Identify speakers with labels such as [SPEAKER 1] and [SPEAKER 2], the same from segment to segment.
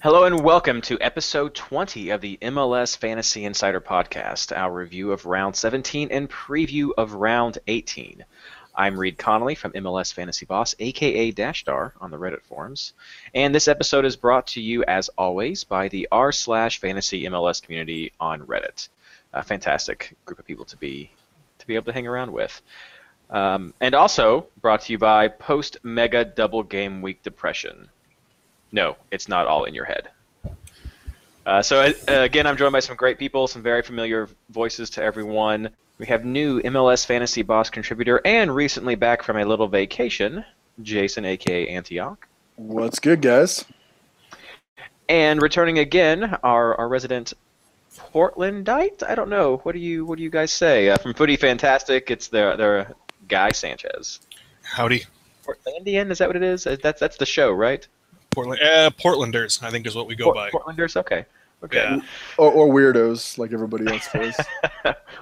[SPEAKER 1] Hello and welcome to episode 20 of the MLS Fantasy Insider Podcast, our review of round 17 and preview of round 18. I'm Reed Connolly from MLS Fantasy Boss, aka Dashdar, on the Reddit forums, and this episode is brought to you, as always, by the r slash fantasy MLS community on Reddit. A fantastic group of people to be to be able to hang around with. Um, and also brought to you by Post Mega Double Game Week Depression. No, it's not all in your head. Uh, so uh, again, I'm joined by some great people, some very familiar voices to everyone. We have new MLS Fantasy Boss contributor and recently back from a little vacation, Jason, aka Antioch.
[SPEAKER 2] What's good, guys?
[SPEAKER 1] And returning again, our, our resident Portlandite. I don't know. What do you what do you guys say? Uh, from Footy Fantastic, it's their their Guy Sanchez.
[SPEAKER 3] Howdy.
[SPEAKER 1] Portlandian, is that what it is? That's that's the show, right?
[SPEAKER 3] Portland, uh, Portlanders, I think is what we go
[SPEAKER 1] Port-
[SPEAKER 3] by.
[SPEAKER 1] Portlanders. Okay. Okay.
[SPEAKER 3] Yeah.
[SPEAKER 2] Or, or weirdos like everybody else does.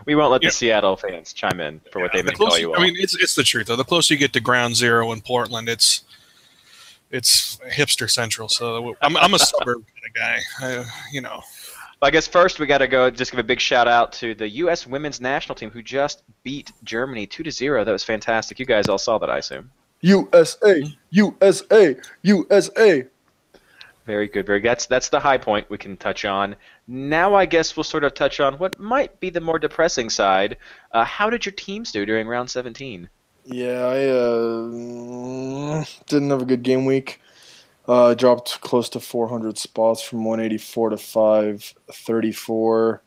[SPEAKER 1] we won't let
[SPEAKER 3] Yeah.
[SPEAKER 1] the Seattle fans chime in for what
[SPEAKER 3] Yeah,
[SPEAKER 1] they
[SPEAKER 3] the
[SPEAKER 1] may call
[SPEAKER 3] closer-
[SPEAKER 1] you all.
[SPEAKER 3] I mean, it's it's the truth though. The closer you get to ground zero in Portland, it's it's hipster central. So I'm I'm a suburb kind of guy. I, you know,
[SPEAKER 1] I guess first we got to go just give a big shout out to the U.S. women's national team who just beat Germany two to zero. That was fantastic. You guys all saw that, I assume.
[SPEAKER 2] USA, USA, USA.
[SPEAKER 1] Very good, very good. That's that's the high point we can touch on. Now I guess we'll sort of touch on what might be the more depressing side. Uh, how did your teams do during round 17?
[SPEAKER 2] Yeah, I uh, didn't have a good game week. Uh, dropped close to 400 spots from 184 to 534.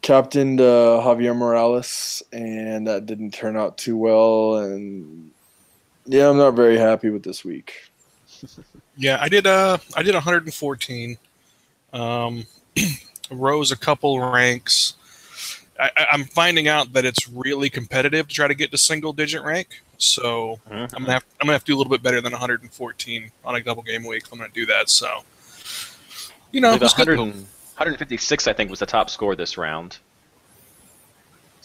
[SPEAKER 2] Captained uh, Javier Morales, and that didn't turn out too well. And yeah, I'm not very happy with this week.
[SPEAKER 3] yeah, I did uh I did 114, um, rose a couple ranks. I, I- I'm finding out that it's really competitive to try to get to single digit rank. So I'm gonna have I'm gonna have to do a little bit better than 114 on a double game week. I'm gonna do that. So, you know,
[SPEAKER 1] With
[SPEAKER 3] it's good.
[SPEAKER 1] 100 156, I think, was the top score this round.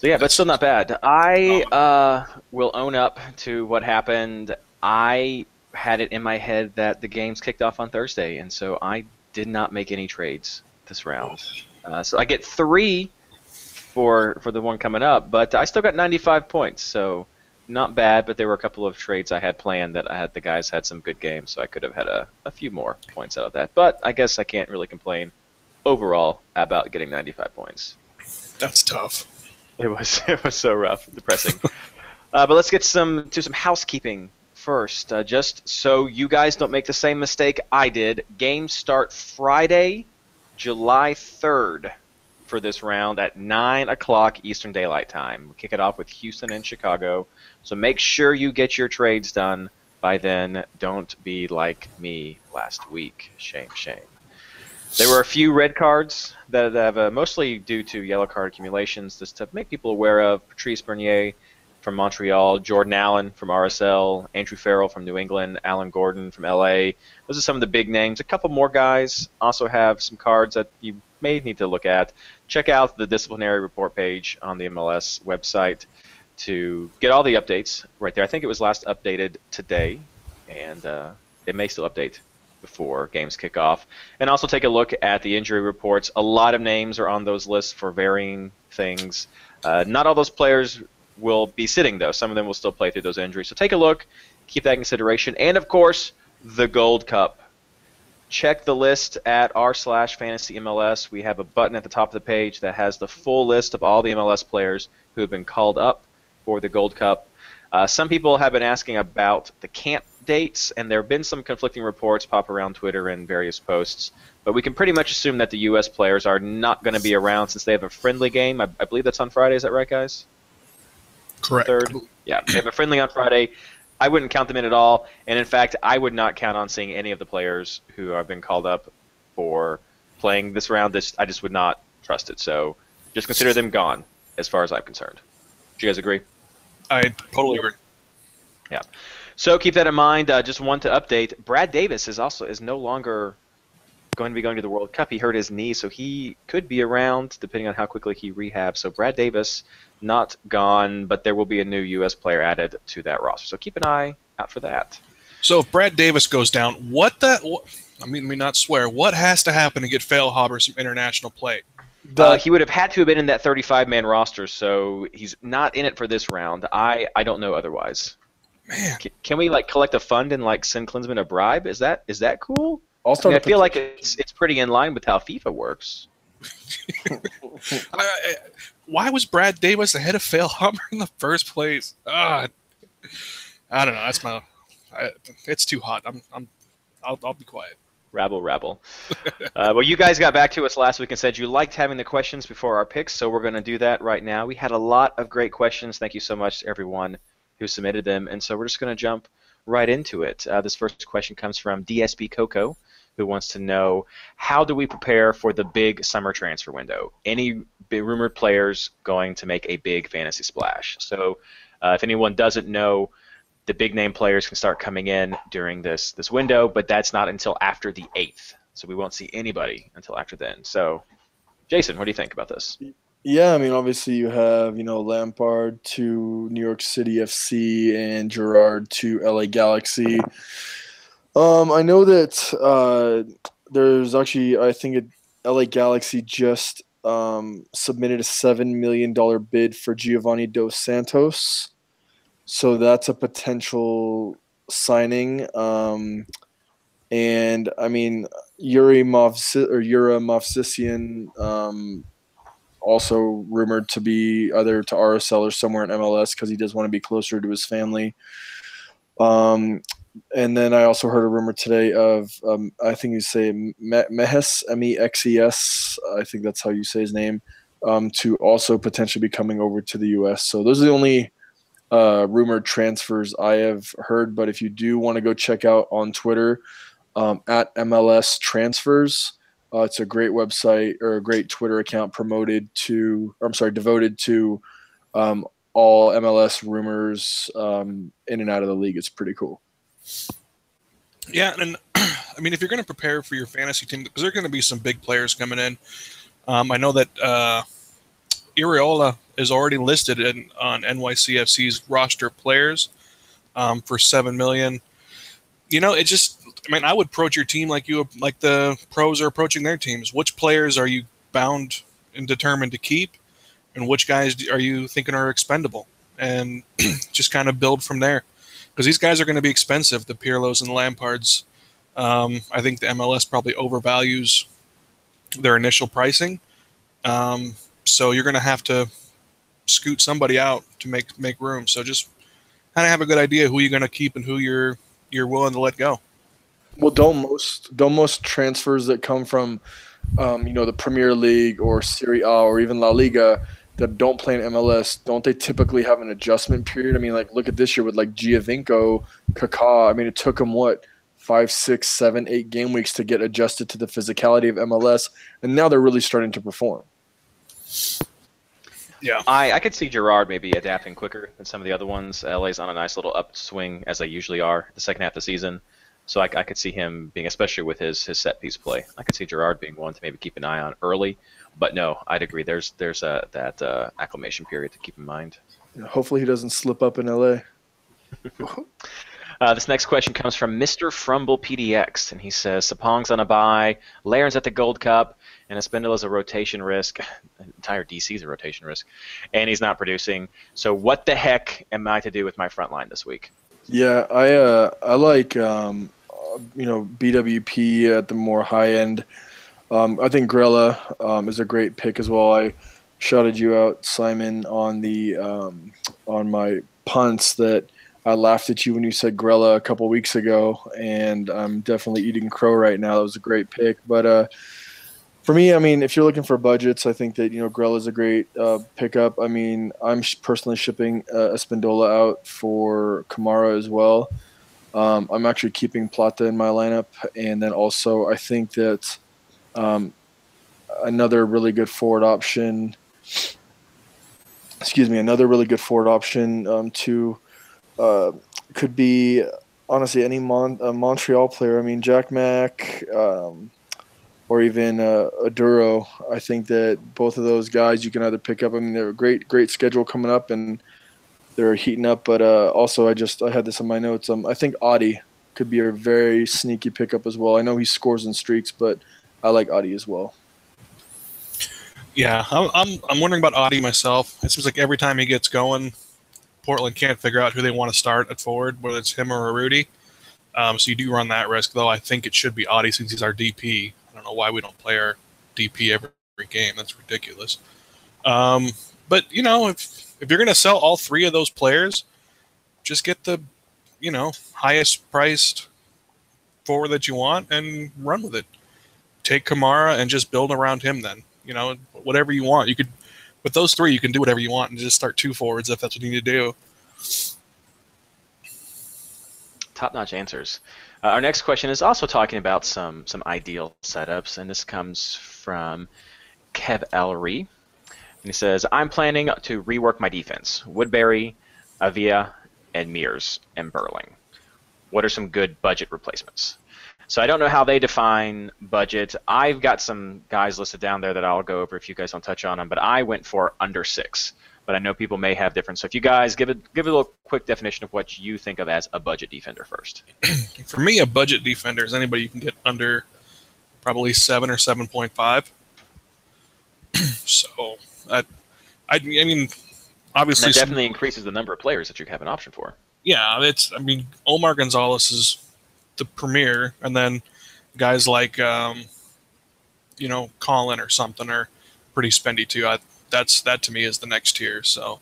[SPEAKER 1] So yeah, but still not bad. I uh, will own up to what happened. I had it in my head that the games kicked off on Thursday, and so I did not make any trades this round. Uh, so I get three for for the one coming up, but I still got 95 points, so not bad. But there were a couple of trades I had planned that I had the guys had some good games, so I could have had a, a few more points out of that. But I guess I can't really complain overall about getting 95 points.
[SPEAKER 3] That's tough.
[SPEAKER 1] It was it was so rough, depressing. uh, but let's get some to some housekeeping first, uh, just so you guys don't make the same mistake I did. Games start Friday, July 3rd, for this round at nine o'clock Eastern Daylight Time. We kick it off with Houston and Chicago. So make sure you get your trades done by then. Don't be like me last week. Shame, shame. There were a few red cards that have uh, mostly due to yellow card accumulations. Just to make people aware of Patrice Bernier from Montreal, Jordan Allen from RSL, Andrew Farrell from New England, Alan Gordon from LA. Those are some of the big names. A couple more guys also have some cards that you may need to look at. Check out the disciplinary report page on the MLS website to get all the updates right there. I think it was last updated today, and uh, it may still update before games kick off. And also take a look at the injury reports. A lot of names are on those lists for varying things. Uh, not all those players will be sitting though. Some of them will still play through those injuries. So take a look, keep that in consideration, and of course the Gold Cup. Check the list at r slash fantasy MLS. We have a button at the top of the page that has the full list of all the MLS players who have been called up for the Gold Cup. Uh, some people have been asking about the camp dates, and there have been some conflicting reports pop around Twitter and various posts. But we can pretty much assume that the U.S. players are not going to be around since they have a friendly game. I, I believe that's on Friday. Is that right, guys?
[SPEAKER 3] Correct.
[SPEAKER 1] Third. Yeah, they have a friendly on Friday. I wouldn't count them in at all, and in fact, I would not count on seeing any of the players who have been called up for playing this round. This I just would not trust it. So just consider them gone, as far as I'm concerned. Do you guys agree?
[SPEAKER 3] I totally agree. Yeah.
[SPEAKER 1] So keep that in mind. Uh, just one to update. Brad Davis is also is no longer going to be going to the World Cup. He hurt his knee, so he could be around depending on how quickly he rehabs. So Brad Davis not gone, but there will be a new U.S. player added to that roster. So keep an eye out for that.
[SPEAKER 3] So if Brad Davis goes down, what the? What, I mean, me not swear. What has to happen to get Feilhaber some international play?
[SPEAKER 1] Uh, he would have had to have been in that 35 man roster, so he's not in it for this round. I, I don't know otherwise.
[SPEAKER 3] Man,
[SPEAKER 1] Can, can we like collect a fund and like send Klinsmann a bribe? Is that is that cool?
[SPEAKER 2] I'll
[SPEAKER 1] I, mean, I
[SPEAKER 2] a
[SPEAKER 1] feel like it's it's pretty in line with how FIFA works.
[SPEAKER 3] I, I, why was Brad Davis ahead of Feilhaber in the first place? Ah, I don't know. That's my. I, it's too hot. I'm. I'm. I'll, I'll be quiet.
[SPEAKER 1] Rabble, rabble. uh, well, you guys got back to us last week and said you liked having the questions before our picks, so we're going to do that right now. We had a lot of great questions. Thank you so much to everyone who submitted them, and so we're just going to jump right into it. Uh, this first question comes from DSB Coco, who wants to know how do we prepare for the big summer transfer window? Any rumored players going to make a big fantasy splash? So, uh, if anyone doesn't know, the big name players can start coming in during this this window, but that's not until after the eighth. So we won't see anybody until after then. So, Jason, what do you think about this?
[SPEAKER 2] Yeah, I mean, obviously you have you know Lampard to New York City FC and Gerrard to LA Galaxy. Um, I know that uh, there's actually I think it, LA Galaxy just um, submitted a seven million dollar bid for Giovanni Dos Santos, so that's a potential signing. Um, and I mean, Yuri Movsi or Yura Movsisyan, um, also rumored to be either to RSL or somewhere in MLS because he does want to be closer to his family. Um, and then I also heard a rumor today of um, I think you say Me- Mehes M E X E S. I think that's how you say his name. Um, to also potentially be coming over to the U.S. So those are the only uh, rumored transfers I have heard. But if you do want to go check out on Twitter um, at MLS transfers, uh, it's a great website or a great Twitter account promoted to, or I'm sorry, devoted to um, all MLS rumors um, in and out of the league. It's pretty cool.
[SPEAKER 3] Yeah, and I mean, if you're going to prepare for your fantasy team, because there are going to be some big players coming in. Um, I know that uh, Iraola is already listed in, on NYCFC's roster of players um, for seven million. You know, it just. I mean, I would approach your team like you like the pros are approaching their teams. Which players are you bound and determined to keep, and which guys are you thinking are expendable, and just kind of build from there because these guys are going to be expensive. The Pirlos and the Lampards. Um, I think the MLS probably overvalues their initial pricing, um, so you're going to have to scoot somebody out to make make room. So just kind of have a good idea who you're going to keep and who you're you're willing to let go.
[SPEAKER 2] Well, don't most don't most transfers that come from um, you know the Premier League or Serie A or even La Liga that don't play in MLS, don't they typically have an adjustment period? I mean, like look at this year with like Giovinco, Kaká. I mean, it took them what five, six, seven, eight game weeks to get adjusted to the physicality of MLS, and now they're really starting to perform.
[SPEAKER 3] Yeah.
[SPEAKER 1] I, I could see Gerrard maybe adapting quicker than some of the other ones. LA's on a nice little upswing as they usually are the second half of the season. So I, I could see him being, especially with his, his set piece play. I could see Gerrard being one to maybe keep an eye on early. But no, I'd agree. There's there's a, that uh, acclimation period to keep in mind.
[SPEAKER 2] Hopefully, he doesn't slip up in LA.
[SPEAKER 1] Uh, this next question comes from Mr. Frumble PDX, and he says Sapong's on a bye, Larin's at the Gold Cup, and Espindola is a rotation risk. Entire DC is a rotation risk, and he's not producing. So what the heck am I to do with my front line this week?
[SPEAKER 2] Yeah, I uh, I like um, uh, you know BWP at the more high end. Um, I think Grella um, is a great pick as well. I shouted you out, Simon, on the um, on my punts that I laughed at you when you said Grella a couple weeks ago, and I'm definitely eating crow right now. That was a great pick, but uh, for me, I mean, if you're looking for budgets, I think that you know Grella is a great uh, pickup. I mean, I'm sh- personally shipping uh, Espindola out for Kamara as well. Um, I'm actually keeping Plata in my lineup, and then also I think that um, another really good forward option. Excuse me, another really good forward option um, to uh, could be honestly any Mon- uh, Montreal player. I mean, Jack Mack. Um, or even uh, Oduro. I think that both of those guys you can either pick up. I mean, they're a great, great schedule coming up, and they're heating up. But uh, also, I just I had this in my notes. Um, I think Adi could be a very sneaky pickup as well. I know he scores in streaks, but I like Adi as well.
[SPEAKER 3] Yeah, I'm, I'm, wondering about Adi myself. It seems like every time he gets going, Portland can't figure out who they want to start at forward, whether it's him or Urruti. Um, so you do run that risk, though. I think it should be Adi since he's our DP. Don't know why we don't play our DP every, every game. That's ridiculous. Um, but you know, if if you're going to sell all three of those players, just get the you know highest priced forward that you want and run with it. Take Kamara and just build around him. Then you know whatever you want. You could with those three, you can do whatever you want and just start two forwards if that's what you need to do.
[SPEAKER 1] Top-notch answers. Uh, our next question is also talking about some some ideal setups, and this comes from Kev Ellery. And he says, I'm planning to rework my defense. Woodbury, Avia, and Mears, and Burling. What are some good budget replacements? So I don't know how they define budget. I've got some guys listed down there that I'll go over if you guys don't touch on them, but I went for under six. But I know people may have different. So if you guys give it give it a little quick definition of what you think of as a budget defender first.
[SPEAKER 3] For me, a budget defender is anybody you can get under probably seven or seven point five. so I, I, I mean, obviously,
[SPEAKER 1] that definitely some, increases the number of players that you have an option for.
[SPEAKER 3] Yeah, it's. I mean, Omar Gonzalez is the premier, and then guys like, um, you know, Colin or something are pretty spendy too. I, that's that to me is the next tier. So.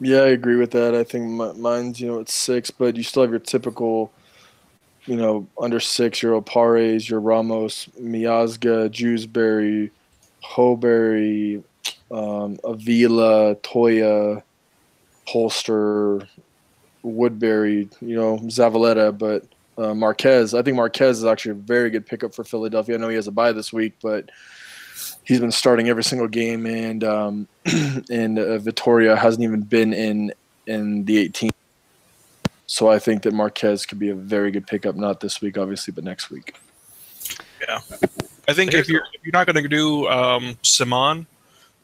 [SPEAKER 2] Yeah, I agree with that. I think mine's you know it's six, but you still have your typical, you know, under six. Your Opares, your Ramos, Miazga, Jewsbury, Hoberry, um, Avila, Toya, Holster, Woodbury, you know, Zavaleta, but uh, Marquez. I think Marquez is actually a very good pickup for Philadelphia. I know he has a bye this week, but he's been starting every single game, and um, and uh, Vitoria hasn't even been in in the 18. So I think that Marquez could be a very good pickup, not this week, obviously, but next week.
[SPEAKER 3] Yeah, I think if you're if you're not going to do um, Simon,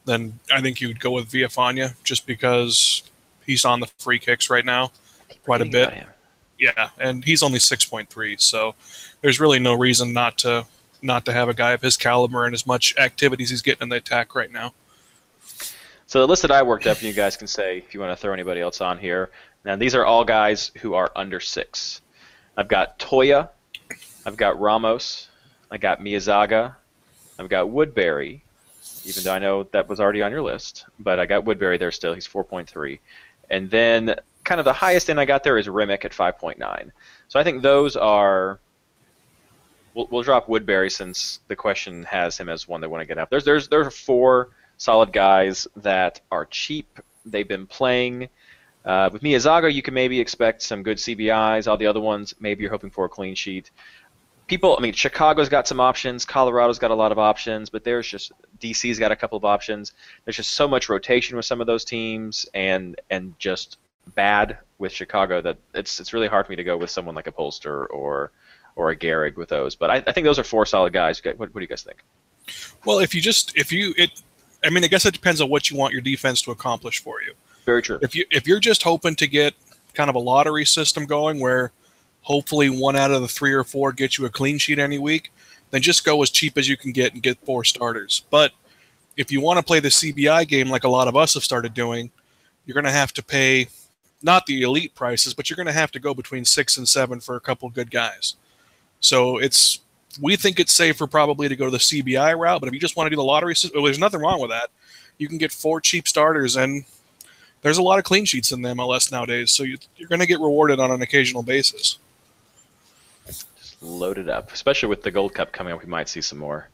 [SPEAKER 3] then I think you'd go with Villafaña just because he's on the free kicks right now quite a bit yeah, and he's only six point three, so there's really no reason not to not to have a guy of his caliber and as much activities he's getting in the attack right now.
[SPEAKER 1] So the list that I worked up, you guys can say if you want to throw anybody else on here. Now these are all guys who are under six. I've got Toya, I've got Ramos, I got Miazga, I've got Woodbury, even though I know that was already on your list, but I got Woodbury there still. He's 4.3. And then kind of the highest end I got there is Remick at 5.9. So I think those are. We'll, we'll drop Woodbury since the question has him as one they want to get up. There's there's there's four solid guys that are cheap. They've been playing. Uh, with Miazga, you can maybe expect some good CBIs. All the other ones, maybe you're hoping for a clean sheet. People, I mean, Chicago's got some options. Colorado's got a lot of options, but there's just DC's got a couple of options. There's just so much rotation with some of those teams, and and just bad with Chicago that it's it's really hard for me to go with someone like a Polster or or a Gehrig with those. But I, I think those are four solid guys. What, what do you guys think?
[SPEAKER 3] Well, if you just if you it, I mean, I guess it depends on what you want your defense to accomplish for you.
[SPEAKER 1] Very true.
[SPEAKER 3] If you if you're just hoping to get kind of a lottery system going where hopefully one out of the three or four gets you a clean sheet any week, then just go as cheap as you can get and get four starters. But if you want to play the CBI game like a lot of us have started doing, you're going to have to pay not the elite prices, but you're going to have to go between six and seven for a couple good guys. So it's we think it's safer probably to go the CBI route, but if you just want to do the lottery, well, there's nothing wrong with that. You can get four cheap starters, and there's a lot of clean sheets in the MLS nowadays, so you, are going to get rewarded on an occasional basis.
[SPEAKER 1] Just load it up, especially with the Gold Cup coming up. We might see some more.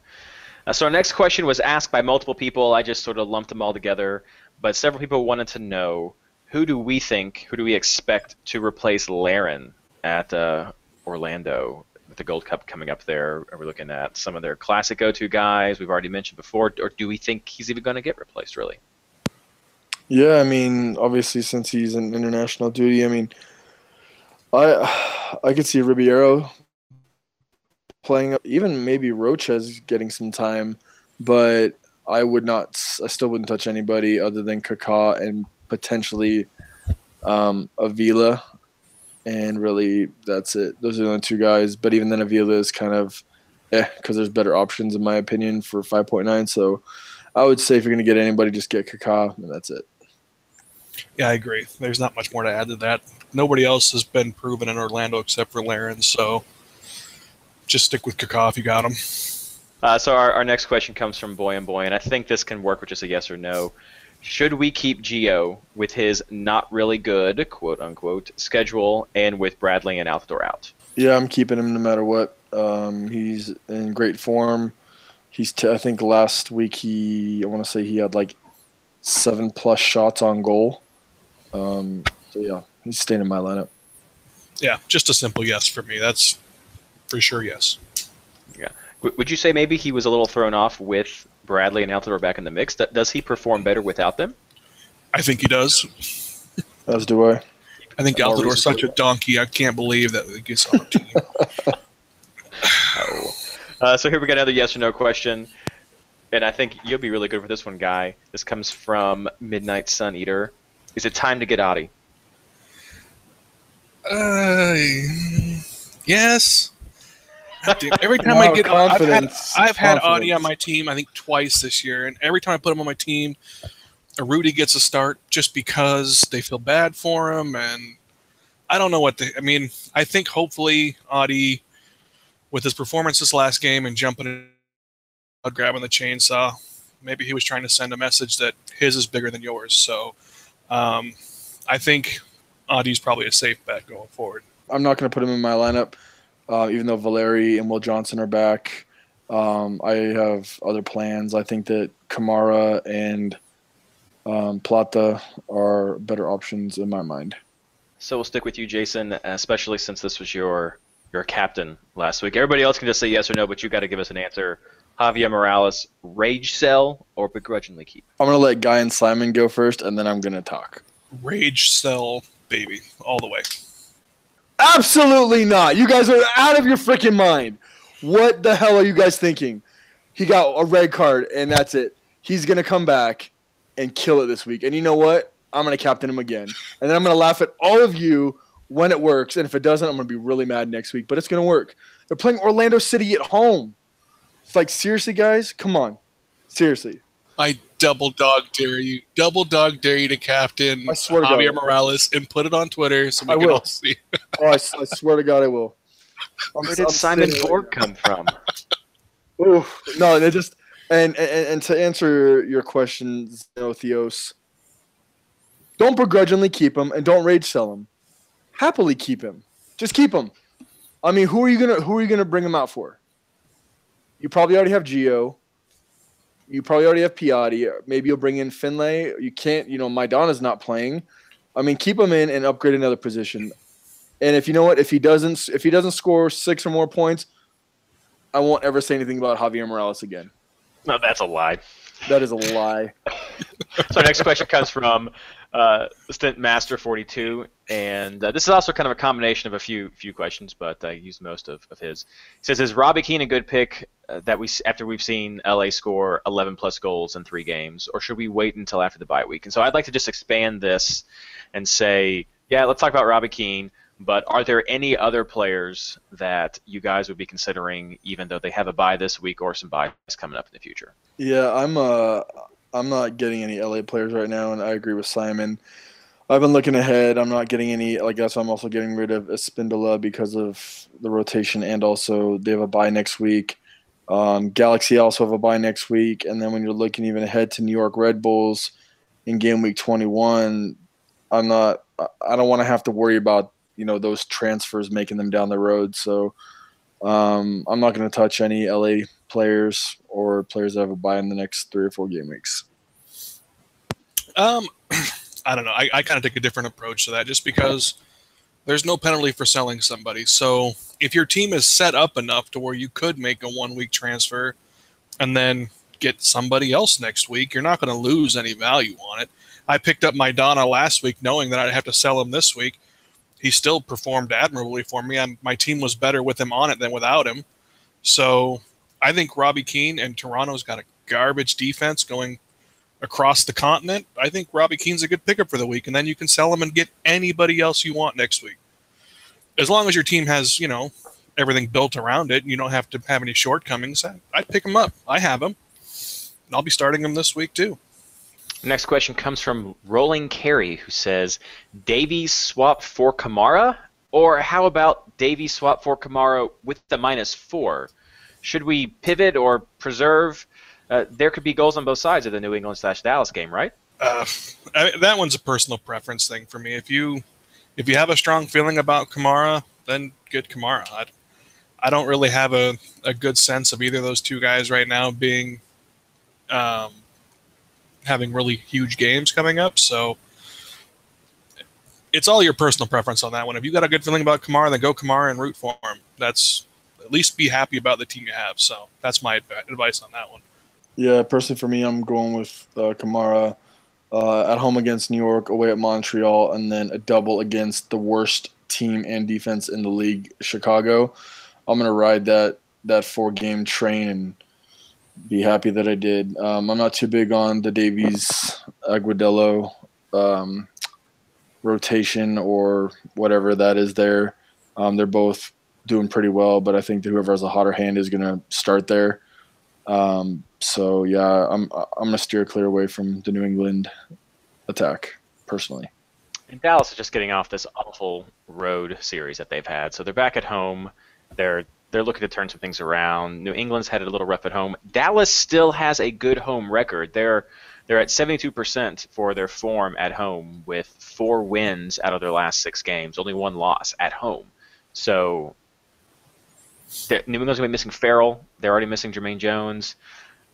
[SPEAKER 1] Uh, so our next question was asked by multiple people. I just sort of lumped them all together, but several people wanted to know who do we think, who do we expect to replace Larin at uh, Orlando the Gold Cup coming up there? Are we looking at some of their classic go-to guys we've already mentioned before, or do we think he's even going to get replaced? Really?
[SPEAKER 2] Yeah, I mean, obviously since he's in international duty, I mean, I I could see Ribeiro playing, even maybe Roches getting some time, but I would not. I still wouldn't touch anybody other than Kaká and potentially um, Avila and really that's it. Those are the only two guys. But even then, Avila is kind of eh because there's better options in my opinion for 5.9. So I would say if you're going to get anybody, just get Kaká, and that's it.
[SPEAKER 3] Yeah, I agree. There's not much more to add to that. Nobody else has been proven in Orlando except for Larin, so just stick with Kaká if you got him.
[SPEAKER 1] Uh, so our, our next question comes from Boy and Boy, and I think this can work with just a yes or no. Should we keep Geo with his not really good, quote unquote, schedule and with Bradley and Altidore out?
[SPEAKER 2] Yeah, I'm keeping him no matter what. Um, he's in great form. He's, t- I think last week he, I want to say he had like seven plus shots on goal. Um, so yeah, he's staying in my lineup.
[SPEAKER 3] Yeah, just a simple yes for me. That's for sure yes.
[SPEAKER 1] W- would you say maybe he was a little thrown off with Bradley and Altidore back in the mix? Does he perform better without them?
[SPEAKER 3] I think he does.
[SPEAKER 2] As do I.
[SPEAKER 3] I think
[SPEAKER 2] More
[SPEAKER 3] Altidore's
[SPEAKER 2] reason
[SPEAKER 3] such a donkey. I can't believe that he gets on the team.
[SPEAKER 1] Oh. Uh, so here we got another yes or no question, and I think you'll be really good with this one, guy. This comes from Midnight Sun Eater. Is it time to get Adi?
[SPEAKER 3] Uh, yes. Dude, every time
[SPEAKER 2] Wow,
[SPEAKER 3] I get, I've had,
[SPEAKER 2] confidence.
[SPEAKER 3] I've had
[SPEAKER 2] Adi
[SPEAKER 3] on my team. I think twice this year, and every time I put him on my team, Urruti gets a start just because they feel bad for him, and I don't know what they. I mean, I think hopefully Adi, with his performance this last game and jumping, in, grabbing the chainsaw, maybe he was trying to send a message that his is bigger than yours. So, um, I think Adi's probably a safe bet going forward.
[SPEAKER 2] I'm not going to put him in my lineup, uh, even though Valeri and Will Johnson are back. Um, I have other plans. I think that Kamara and um, Plata are better options in my mind.
[SPEAKER 1] So we'll stick with you, Jason, especially since this was your your captain last week. Everybody else can just say yes or no, but you got to give us an answer. Javier Morales, rage sell or begrudgingly keep?
[SPEAKER 2] I'm going to let Guy and Simon go first, and then I'm going to talk.
[SPEAKER 3] Rage sell baby all the way.
[SPEAKER 2] Absolutely not. You guys are out of your freaking mind. What the hell are you guys thinking? He got a red card, and that's it. He's going to come back and kill it this week. And you know what? I'm going to captain him again. And then I'm going to laugh at all of you when it works. And if it doesn't, I'm going to be really mad next week. But it's going to work. They're playing Orlando City at home. It's like, seriously, guys? Come on. Seriously.
[SPEAKER 3] I double dog dare you, double dog dare you to captain
[SPEAKER 2] I swear to
[SPEAKER 3] Javier
[SPEAKER 2] God.
[SPEAKER 3] Morales and put it on Twitter so we
[SPEAKER 2] I
[SPEAKER 3] can
[SPEAKER 2] will.
[SPEAKER 3] all see.
[SPEAKER 2] Oh, I, s- I swear to God, I will. I'm,
[SPEAKER 1] Where did
[SPEAKER 2] I'm
[SPEAKER 1] Simon
[SPEAKER 2] sitting-
[SPEAKER 1] Borg come from?
[SPEAKER 2] Ooh, no, they just and, and and to answer your question, Zeno Theos, don't begrudgingly keep him and don't rage sell him. Happily keep him. Just keep him. I mean, who are you gonna who are you gonna bring him out for? You probably already have Geo. You probably already have Piatti. Maybe you'll bring in Finlay. You can't. You know, Maidana's not playing. I mean, keep him in and upgrade another position. And if you know what, if he doesn't, if he doesn't score six or more points, I won't ever say anything about Javier Morales again.
[SPEAKER 1] No, that's a lie.
[SPEAKER 2] That is a lie.
[SPEAKER 1] So our next question comes from uh, Stint Master 42, and uh, this is also kind of a combination of a few few questions, but I used most of, of his. He says, "Is Robbie Keane a good pick uh, that we after we've seen LA score 11 plus goals in three games, or should we wait until after the bye week?" And so I'd like to just expand this and say, yeah, let's talk about Robbie Keane. But are there any other players that you guys would be considering, even though they have a bye this week or some byes coming up in the future?
[SPEAKER 2] Yeah, I'm uh I'm not getting any LA players right now, and I agree with Simon. I've been looking ahead. I'm not getting any. Like that's why I'm also getting rid of Espindola because of the rotation, and also they have a bye next week. Um, Galaxy also have a bye next week, and then when you're looking even ahead to New York Red Bulls in game week 21, I'm not. I- I don't want to have to worry about you know those transfers making them down the road. So um, I'm not going to touch any LA players or players that have a bye in the next three or four game weeks.
[SPEAKER 3] Um, I don't know. I, I kind of take a different approach to that just because there's no penalty for selling somebody. So if your team is set up enough to where you could make a one week transfer and then get somebody else next week, you're not going to lose any value on it. I picked up Maidana last week knowing that I'd have to sell him this week. He still performed admirably for me. I'm, my team was better with him on it than without him. So I think Robbie Keane and Toronto's got a garbage defense going across the continent. I think Robbie Keane's a good pickup for the week, and then you can sell him and get anybody else you want next week. as long as your team has you know everything built around it, and you don't have to have any shortcomings. I, I'd pick him up. I have him. And I'll be starting him this week too.
[SPEAKER 1] Next question comes from Rolling Carey, who says, Davies swap for Kamara? Or how about Davies swap for Kamara with the minus four? Should we pivot or preserve? Uh, there could be goals on both sides of the New England slash Dallas game, right?
[SPEAKER 3] Uh, I, that one's a personal preference thing for me. If you if you have a strong feeling about Kamara, then get Kamara. I, I don't really have a, a good sense of either of those two guys right now being um, having really huge games coming up. So it's all your personal preference on that one. If you got a good feeling about Kamara, then go Kamara and root for him. That's at least be happy about the team you have. So that's my advice on that one.
[SPEAKER 2] Yeah, personally for me, I'm going with uh, Kamara uh, at home against New York, away at Montreal, and then a double against the worst team and defense in the league, Chicago. I'm gonna ride that that four game train and be happy that I did. Um, I'm not too big on the Davies Agudelo um, rotation or whatever that is there. Um, they're both doing pretty well, but I think that whoever has a hotter hand is going to start there. Um, so yeah, I'm I'm going to steer clear away from the New England attack personally.
[SPEAKER 1] And Dallas is just getting off this awful road series that they've had. So they're back at home. They're they're looking to turn some things around. New England's had it a little rough at home. Dallas still has a good home record. They're they're at 72% for their form at home with four wins out of their last six games, only one loss at home. So New England's going to be missing Farrell. They're already missing Jermaine Jones.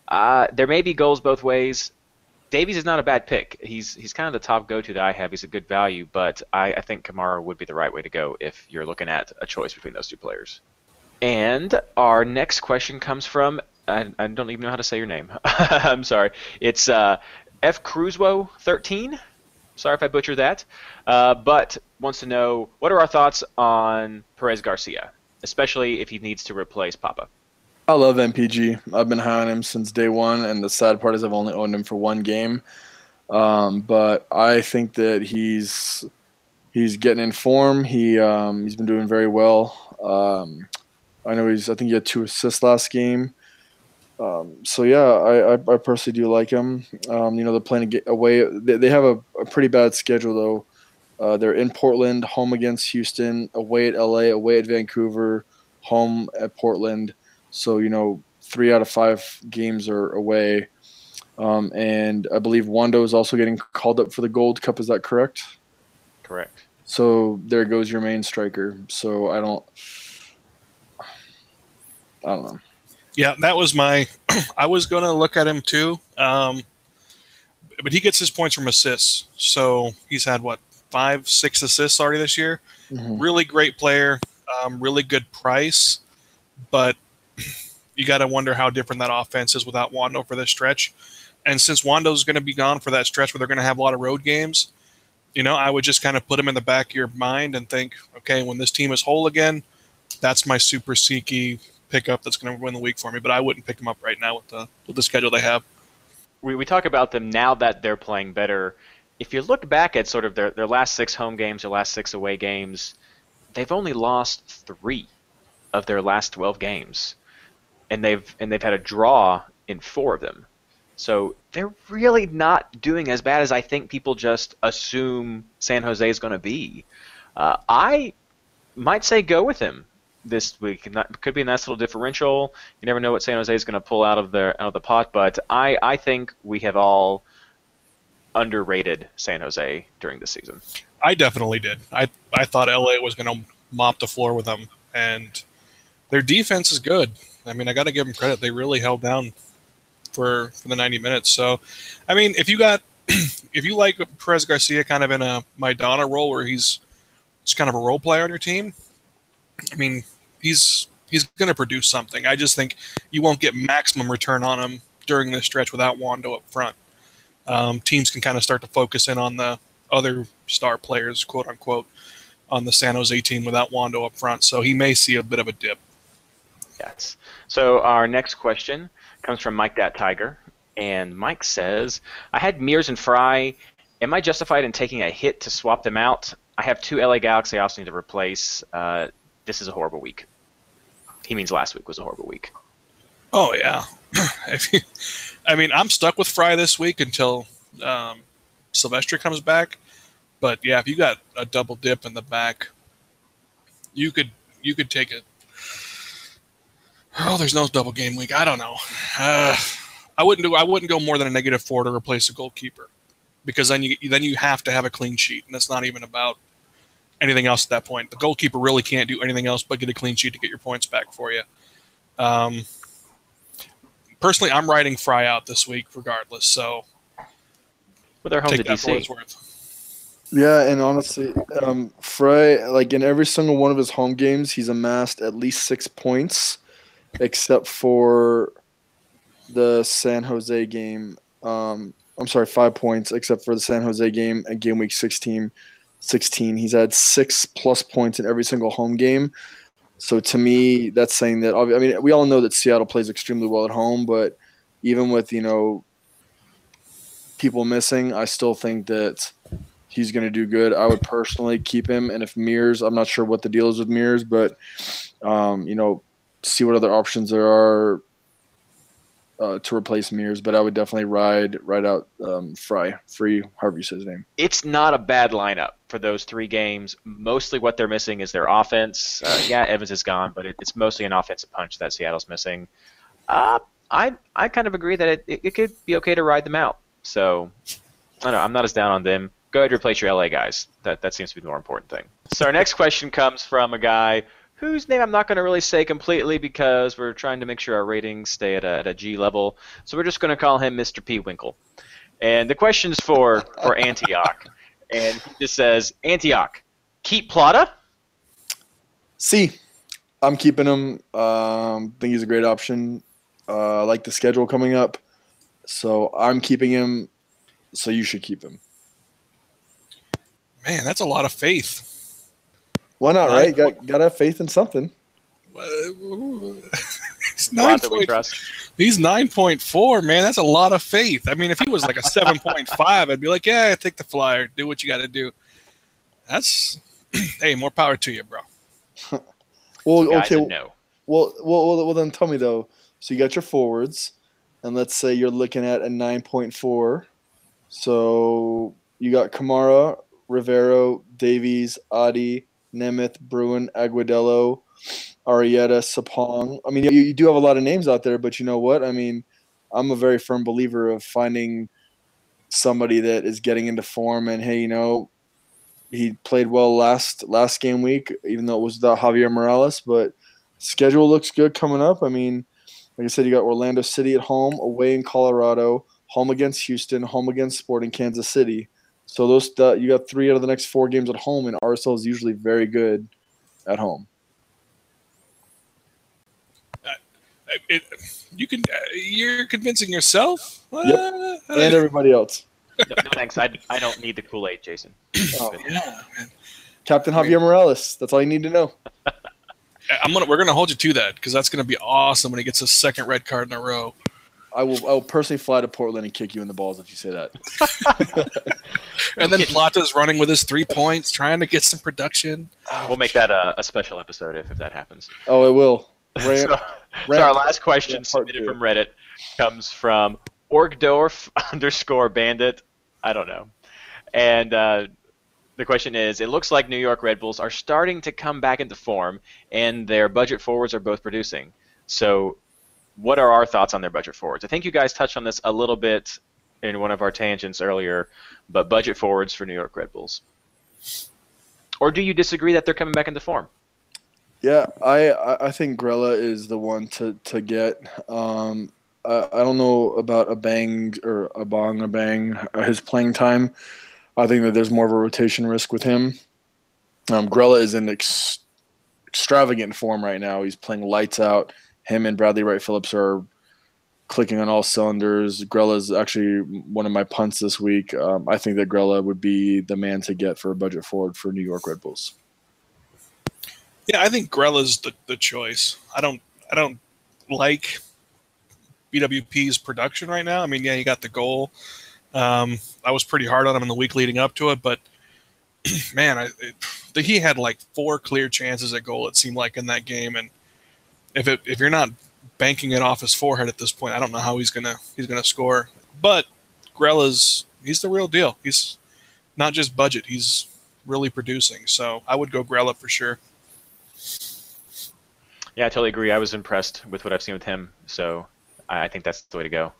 [SPEAKER 1] Uh, there may be goals both ways. Davies is not a bad pick. He's he's kind of the top go-to that I have. He's a good value, but I, I think Kamara would be the right way to go if you're looking at a choice between those two players. And our next question comes from I, I don't even know how to say your name. I'm sorry. It's uh, F Cruzwo 13. Sorry if I butchered that. Uh, but wants to know what are our thoughts on Perez Garcia, especially if he needs to replace Pappa.
[SPEAKER 2] I love MPG. I've been high on him since day one, and the sad part is I've only owned him for one game. Um, but I think that he's he's getting in form. He um, he's been doing very well. Um, I know he's. I think he had two assists last game. Um, so yeah, I, I, I, personally do like him. Um, you know, they're playing away. They, they have a, a, pretty bad schedule though. Uh, they're in Portland, home against Houston, away at LA, away at Vancouver, home at Portland. So you know, three out of five games are away. Um, and I believe Wondo is also getting called up for the Gold Cup. Is that correct?
[SPEAKER 1] Correct.
[SPEAKER 2] So there goes your main striker. So I don't. I don't know.
[SPEAKER 3] Yeah, that was my. I was going to look at him too, um, but he gets his points from assists. So he's had what five, six assists already this year. Mm-hmm. Really great player, um, really good price, but you got to wonder how different that offense is without Wondo for this stretch. And since Wondo's going to be gone for that stretch where they're going to have a lot of road games, you know, I would just kind of put him in the back of your mind and think, okay, when this team is whole again, that's my super seeky pickup that's going to win the week for me. But I wouldn't pick them up right now with the with the schedule they have.
[SPEAKER 1] We we talk about them now that they're playing better. If you look back at sort of their their last six home games, their last six away games, they've only lost three of their last twelve games, and they've and they've had a draw in four of them. So they're really not doing as bad as I think people just assume San Jose is going to be. Uh, I might say go with him this week. Could be a nice little differential. You never know what San Jose is going to pull out of their out of the pot, but I I think we have all underrated San Jose during the season.
[SPEAKER 3] I definitely did. I I thought LA was going to mop the floor with them, and their defense is good. I mean, I got to give them credit. They really held down for for the 90 minutes. So, I mean, if you got if you like Perez Garcia kind of in a Maidana role where he's just kind of a role player on your team, I mean, he's he's going to produce something. I just think you won't get maximum return on him during this stretch without Wondo up front. Um, teams can kind of start to focus in on the other star players, quote unquote, on the San Jose team without Wondo up front. So he may see a bit of a dip.
[SPEAKER 1] Yes. So our next question comes from Mike Dat Tiger, and Mike says, "I had Mears and Frei. Am I justified in taking a hit to swap them out? I have two LA Galaxy I also need to replace. Uh, this is a horrible week. He means last week was a horrible week.
[SPEAKER 3] Oh yeah. I mean, I'm stuck with Frei this week until um, Sylvester comes back. But yeah, if you got a double dip in the back, you could you could take it. Oh, there's no double game week. I don't know. Uh, I wouldn't do. I wouldn't go more than a negative four to replace a goalkeeper, because then you then you have to have a clean sheet, and that's not even about anything else at that point. The goalkeeper really can't do anything else but get a clean sheet to get your points back for you. Um, personally, I'm riding Frei out this week regardless. So
[SPEAKER 1] But they're home
[SPEAKER 3] take
[SPEAKER 1] to
[SPEAKER 3] that for what
[SPEAKER 1] DC.
[SPEAKER 3] it's worth.
[SPEAKER 2] Yeah, and honestly, um, Frei, like in every single one of his home games, he's amassed at least six points, except for the San Jose game. Um, I'm sorry, five points, except for the San Jose game and game week 16. 16. He's had six plus points in every single home game. So to me, that's saying that. I mean, we all know that Seattle plays extremely well at home, but even with you know people missing, I still think that he's going to do good. I would personally keep him, and if Mears, I'm not sure what the deal is with Mears, but um, you know, see what other options there are uh, to replace Mears. But I would definitely ride ride out um, Fry, Free, however you say his name.
[SPEAKER 1] It's not a bad lineup for those three games. Mostly what they're missing is their offense. Uh, yeah, Evans is gone, but it, it's mostly an offensive punch that Seattle's missing. Uh, I I kind of agree that it, it, it could be okay to ride them out. So I don't know. I'm not as down on them. Go ahead and replace your LA guys. That that seems to be the more important thing. So our next question comes from a guy whose name I'm not going to really say completely because we're trying to make sure our ratings stay at a, at a G level. So we're just going to call him Mr. P. Winkle. And the question's for for Antioch, and he just says Antioch, keep Plata.
[SPEAKER 2] See, I'm keeping him. Um, think he's a great option. Uh, I like the schedule coming up, so I'm keeping him. So you should keep him.
[SPEAKER 3] Man, that's a lot of faith.
[SPEAKER 2] Why not?
[SPEAKER 3] Nine
[SPEAKER 2] Right? Got got to have faith in something.
[SPEAKER 3] he's nine
[SPEAKER 1] Plata we
[SPEAKER 3] point,
[SPEAKER 1] trust.
[SPEAKER 3] He's nine point four, man. That's a lot of faith. I mean, if he was like a seven point five, I'd be like, yeah, take the flyer, do what you got to do. That's hey, more power to you, bro.
[SPEAKER 2] Well,
[SPEAKER 1] Guys,
[SPEAKER 2] okay.
[SPEAKER 1] a no.
[SPEAKER 2] Well, well, well, well, then tell me though. So you got your forwards, and let's say you're looking at a nine point four. So you got Kamara, Rivero, Davies, Adi, Nemeth, Bruin, Agudelo, Arietta, Sapong. I mean, you, you do have a lot of names out there, but you know what? I mean, I'm a very firm believer of finding somebody that is getting into form. And hey, you know, he played well last last game week, even though it was without Javier Morales, but schedule looks good coming up. I mean, like I said, you got Orlando City at home, away in Colorado, home against Houston, home against Sporting Kansas City. So those you got three out of the next four games at home, and RSL is usually very good at home.
[SPEAKER 3] It, you can, you're convincing yourself.
[SPEAKER 2] Yep.
[SPEAKER 3] Uh,
[SPEAKER 2] And everybody else.
[SPEAKER 1] No, no, thanks. I, I don't need the Kool Aid, Jason.
[SPEAKER 2] Oh,
[SPEAKER 3] yeah, man.
[SPEAKER 2] Captain Javier Morales. That's all you need to know.
[SPEAKER 3] I'm gonna we're gonna hold you to that because that's gonna be awesome when he gets a second red card in a row.
[SPEAKER 2] I will. I will personally fly to Portland and kick you in the balls if you say that.
[SPEAKER 3] And then Plata's running with his three points, trying to get some production.
[SPEAKER 1] We'll make that a, a special episode if, if that happens.
[SPEAKER 2] Oh, it will. Ram,
[SPEAKER 1] So, so our last question
[SPEAKER 2] part
[SPEAKER 1] submitted
[SPEAKER 2] two.
[SPEAKER 1] from Reddit comes from Orgdorf underscore Bandit. I don't know. And uh, the question is: It looks like New York Red Bulls are starting to come back into form, and their budget forwards are both producing. So, what are our thoughts on their budget forwards? I think you guys touched on this a little bit in one of our tangents earlier, but budget forwards for New York Red Bulls. Or do you disagree that they're coming back into form?
[SPEAKER 2] Yeah, I I think Grella is the one to to get. Um, I, I don't know about a bang or a bong a bang uh, his playing time. I think that there's more of a rotation risk with him. Um, Grella is in ex- extravagant form right now. He's playing lights out. Him and Bradley Wright Phillips are clicking on all cylinders. Grella is actually one of my punts this week. Um, I think that Grella would be the man to get for a budget forward for New York Red Bulls.
[SPEAKER 3] Yeah, I think Grella's the, the choice. I don't I don't like BWP's production right now. I mean, yeah, he got the goal. Um, I was pretty hard on him in the week leading up to it, but man, I, it, he had like four clear chances at goal. It seemed like in that game, and if it if you're not banking it off his forehead at this point, I don't know how he's gonna he's gonna score. But Grella's he's the real deal. He's not just budget. He's really producing. So I would go Grella for sure.
[SPEAKER 1] Yeah, I totally agree. I was impressed with what I've seen with him. So I think that's the way to go.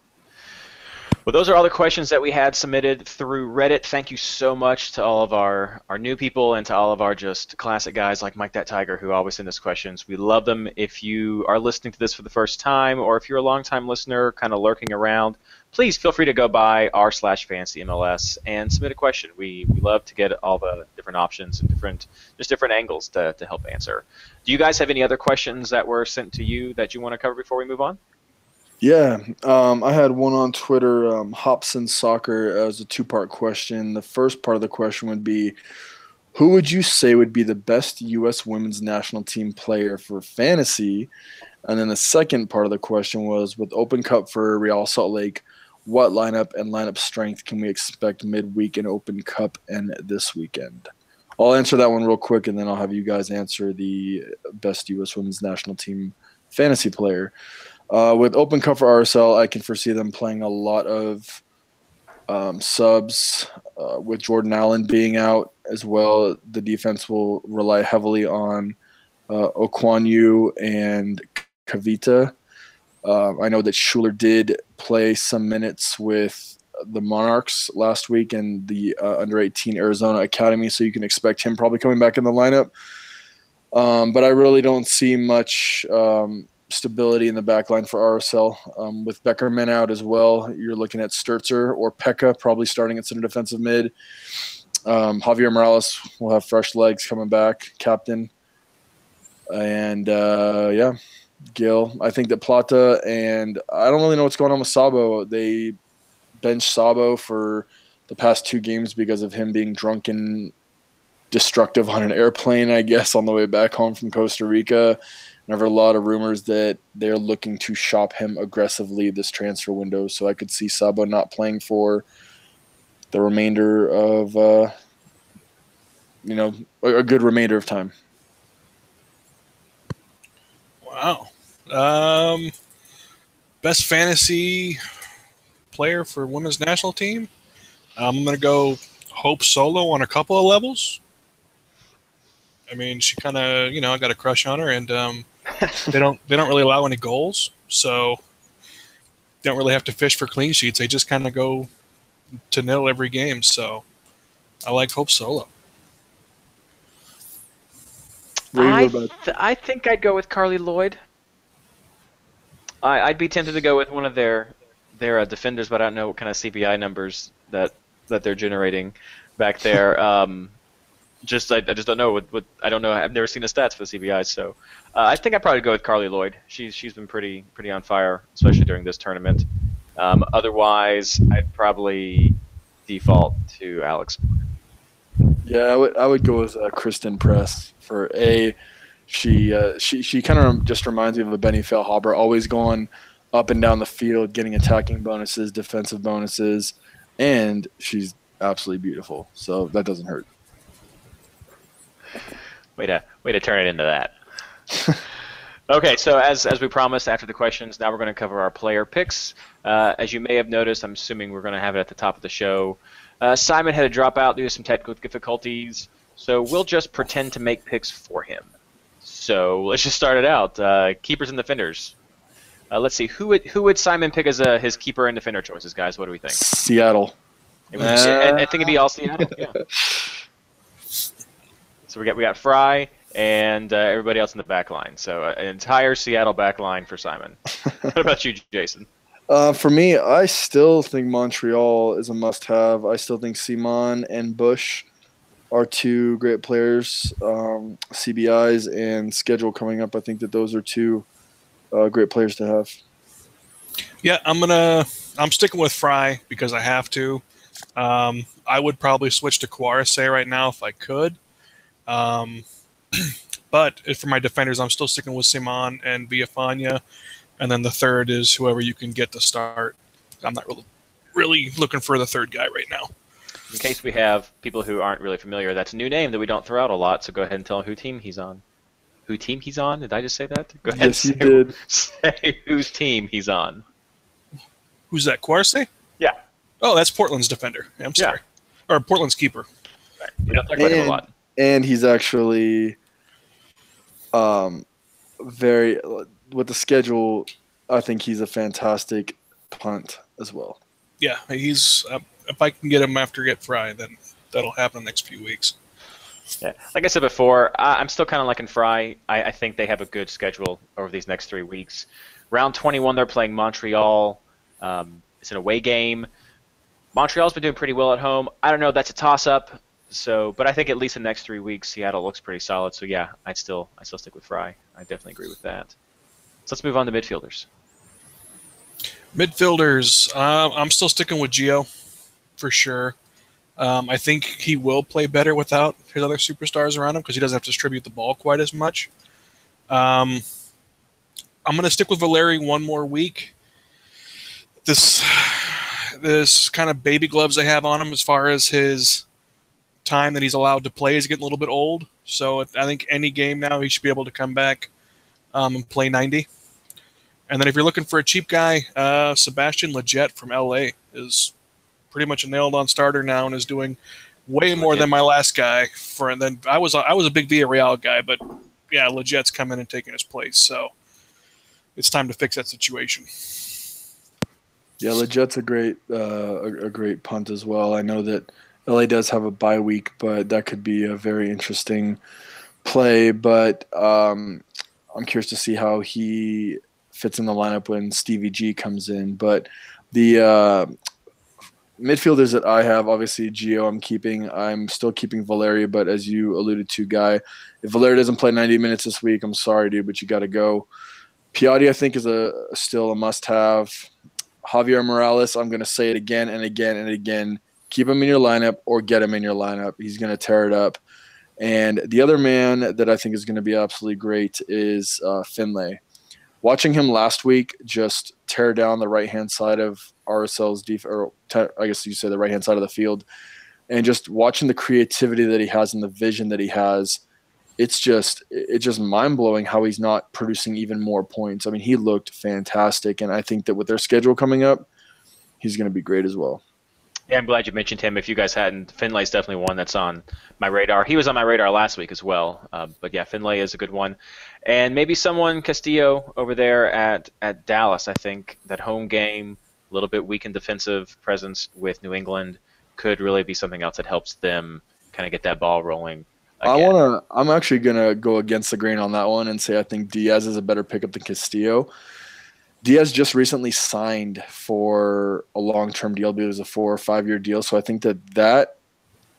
[SPEAKER 1] Well, those are all the questions that we had submitted through Reddit. Thank you so much to all of our, our new people and to all of our just classic guys like Mike That Tiger who always send us questions. We love them. If you are listening to this for the first time or if you're a long-time listener kind of lurking around, please feel free to go by r slash fantasy MLS and submit a question. We, we love to get all the different options and different just different angles to, to help answer. Do you guys have any other questions that were sent to you that you want to cover before we move on?
[SPEAKER 2] Yeah, um, I had one on Twitter, um, Hobson Soccer, as a two part question. The first part of the question would be Who would you say would be the best U.S. women's national team player for fantasy? And then the second part of the question was With Open Cup for Real Salt Lake, what lineup and lineup strength can we expect midweek in Open Cup and this weekend? I'll answer that one real quick and then I'll have you guys answer the best U.S. women's national team fantasy player. Uh, with Open Cup for RSL, I can foresee them playing a lot of um, subs. Uh, with Jordan Allen being out as well, the defense will rely heavily on uh, Okwuonu and Kavita. Uh, I know that Schuler did play some minutes with the Monarchs last week and the uh, under 18 Arizona Academy, so you can expect him probably coming back in the lineup. Um, but I really don't see much um, stability in the back line for RSL. Um, with Beckerman out as well, you're looking at Stertzer or Pekka probably starting at center defensive mid. Um, Javier Morales will have fresh legs coming back, captain. And uh, yeah, Gil. I think that Plata and I don't really know what's going on with Sabo. They benched Sabo for the past two games because of him being drunk and destructive on an airplane, I guess, on the way back home from Costa Rica. And I've heard a lot of rumors that they're looking to shop him aggressively this transfer window. So I could see Sabo not playing for the remainder of, uh, you know, a, a good remainder of time.
[SPEAKER 3] Wow. Um, best fantasy player for women's national team. I'm going to go Hope Solo on a couple of levels. I mean, she kind of, you know, I got a crush on her, and um, they don't they don't really allow any goals, so don't really have to fish for clean sheets. They just kind of go to nil every game. So I like Hope Solo.
[SPEAKER 1] I, th- I think I'd go with Carly Lloyd. I, would be tempted to go with one of their their uh, defenders, but I don't know what kind of CBI numbers that that they're generating back there. Um, just I, I, just don't know what, what I don't know. I've never seen the stats for the CBI, so uh, I think I'd probably go with Carly Lloyd. She's she's been pretty pretty on fire, especially during this tournament. Um, otherwise, I'd probably default to Alex.
[SPEAKER 2] Yeah, I would I would go with uh, Christen Press for a she uh, she she kind of just reminds me of a Benny Feilhaber, always going up and down the field, getting attacking bonuses, defensive bonuses, and she's absolutely beautiful. So that doesn't hurt.
[SPEAKER 1] Way to way to turn it into that. okay, so as as we promised, after the questions, now we're going to cover our player picks. Uh, as you may have noticed, I'm assuming we're going to have it at the top of the show. Uh, Simon had to drop out due to some technical difficulties, so we'll just pretend to make picks for him. So let's just start it out. Uh, keepers and defenders. Uh, let's see who would who would Simon pick as uh, his keeper and defender choices, guys? What do we think?
[SPEAKER 2] Seattle.
[SPEAKER 1] I, I, think it'd be all Seattle. Yeah. so we got we got Frei and uh, everybody else in the back line. So uh, an entire Seattle back line for Simon. what about you, Jason?
[SPEAKER 2] Uh, for me, I still think Montreal is a must-have. I still think Simon and Bush are two great players. Um, CBIs and schedule coming up. I think that those are two uh, great players to have.
[SPEAKER 3] Yeah, I'm gonna. I'm sticking with Frei because I have to. Um, I would probably switch to Kwarasey right now if I could. Um, but for my defenders, I'm still sticking with Ciman and Villafaña, and then the third is whoever you can get to start. I'm not really, really looking for the third guy right now.
[SPEAKER 1] In case we have people who aren't really familiar, that's a new name that we don't throw out a lot. So go ahead and tell who team he's on. Who team he's on? Did I just say that? Go ahead.
[SPEAKER 2] Yes, you
[SPEAKER 1] say,
[SPEAKER 2] did.
[SPEAKER 1] Say whose team he's on.
[SPEAKER 3] Who's that? Kwarasey?
[SPEAKER 1] Yeah.
[SPEAKER 3] Oh, that's Portland's defender. I'm
[SPEAKER 1] Yeah.
[SPEAKER 3] sorry. Or Portland's keeper.
[SPEAKER 1] We don't talk about him a
[SPEAKER 2] And-
[SPEAKER 1] lot.
[SPEAKER 2] and he's actually um very with the schedule i think he's a fantastic punt as well
[SPEAKER 3] Yeah, he's. Uh, if I can get him after get Frei, then that'll happen the next few weeks.
[SPEAKER 1] Yeah. Like I said before, I, I'm still kind of liking Frei. I, I think they have a good schedule over these next three weeks. Round 21, they're playing Montreal. Um, it's an away game. Montreal's been doing pretty well at home. I don't know. That's a toss-up. So, but I think at least the next three weeks, Seattle looks pretty solid. So yeah, I'd still, I still stick with Frei. I definitely agree with that. So let's move on to midfielders.
[SPEAKER 3] Midfielders, uh, I'm still sticking with Gio for sure. Um, I think he will play better without his other superstars around him because he doesn't have to distribute the ball quite as much. Um, I'm going to stick with Valeri one more week. This this kind of baby gloves they have on him as far as his time that he's allowed to play is getting a little bit old. So I think any game now he should be able to come back um, and play 90. And then if you're looking for a cheap guy, uh, Sebastian Lletget from LA is pretty much a nailed on starter now and is doing way more than my last guy. For and then I was I was a big Villarreal guy, but yeah, Lletget's come in and taken his place. So it's time to fix that situation.
[SPEAKER 2] yeah Lletget's a great uh a, a great punt as well i know that la does have a bye week but that could be a very interesting play but um i'm curious to see how he fits in the lineup when stevie g comes in but the uh midfielders that I have, obviously Gio, I'm keeping. I'm still keeping Valeria, but as you alluded to, Guy, if Valeria doesn't play 90 minutes this week, I'm sorry, dude, but you got to go. Piatti, I think, is a still a must-have. Javier Morales, I'm going to say it again and again and again. Keep him in your lineup or get him in your lineup. He's going to tear it up. And the other man that I think is going to be absolutely great is uh, Finlay. Watching him last week just tear down the right hand side of RSL's def- or te- I guess you say the right hand side of the field, and just watching the creativity that he has and the vision that he has, it's just it's just mind blowing how he's not producing even more points. I mean, he looked fantastic, and I think that with their schedule coming up, he's going to be great as well.
[SPEAKER 1] Yeah, I'm glad you mentioned him. If you guys hadn't, Finlay's definitely one that's on my radar. He was on my radar last week as well. Uh, but yeah, Finlay is a good one, and maybe someone Castillo over there at at Dallas. I think that home game, a little bit weakened defensive presence with New England, could really be something else that helps them kind of get that ball rolling.
[SPEAKER 2] I want to. I'm actually gonna go against the grain on that one and say I think Diaz is a better pickup than Castillo. Diaz just recently signed for a long-term deal, but it was a four or five-year deal. So I think that that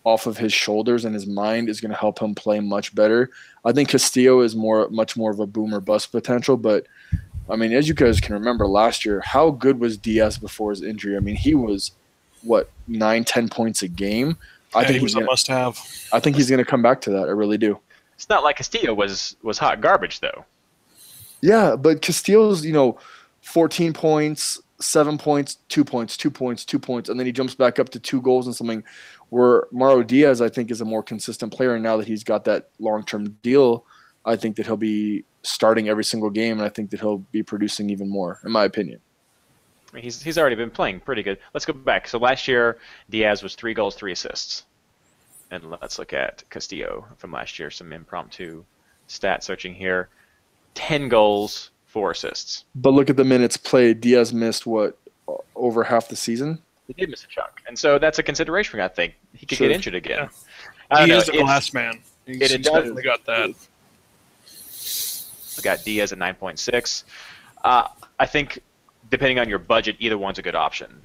[SPEAKER 2] off of his shoulders and his mind is going to help him play much better. I think Castillo is more, much more of a boomer bust potential. But I mean, as you guys can remember last year, how good was Diaz before his injury? I mean, he was what nine, ten points a game. I
[SPEAKER 3] Yeah,
[SPEAKER 2] think
[SPEAKER 3] he
[SPEAKER 2] he's
[SPEAKER 3] was a
[SPEAKER 2] gonna,
[SPEAKER 3] must-have.
[SPEAKER 2] I think he's going to come back to that. I really do.
[SPEAKER 1] It's not like Castillo was was hot garbage though.
[SPEAKER 2] Yeah, but Castillo's, you know, 14 points, seven points, two points, two points, two points, and then he jumps back up to two goals and something. Where Mauro Diaz, I think, is a more consistent player, and now that he's got that long-term deal, I think that he'll be starting every single game, and I think that he'll be producing even more, in my opinion.
[SPEAKER 1] He's he's already been playing pretty good. Let's go back. So last year, Diaz was three goals, three assists. And let's look at Castillo from last year. Some impromptu stat searching here. Ten goals, four assists.
[SPEAKER 2] But look at the minutes played. Diaz missed what over half the season.
[SPEAKER 1] He did miss a chunk, and so that's a consideration. I think he could
[SPEAKER 2] Sure.
[SPEAKER 1] get injured again.
[SPEAKER 3] Yeah. He
[SPEAKER 1] know.
[SPEAKER 3] is the
[SPEAKER 1] It's-
[SPEAKER 3] glass man. He's,
[SPEAKER 1] it
[SPEAKER 3] he's definitely got that.
[SPEAKER 1] We got Diaz at 9.6. Uh, I think depending on your budget, either one's a good option.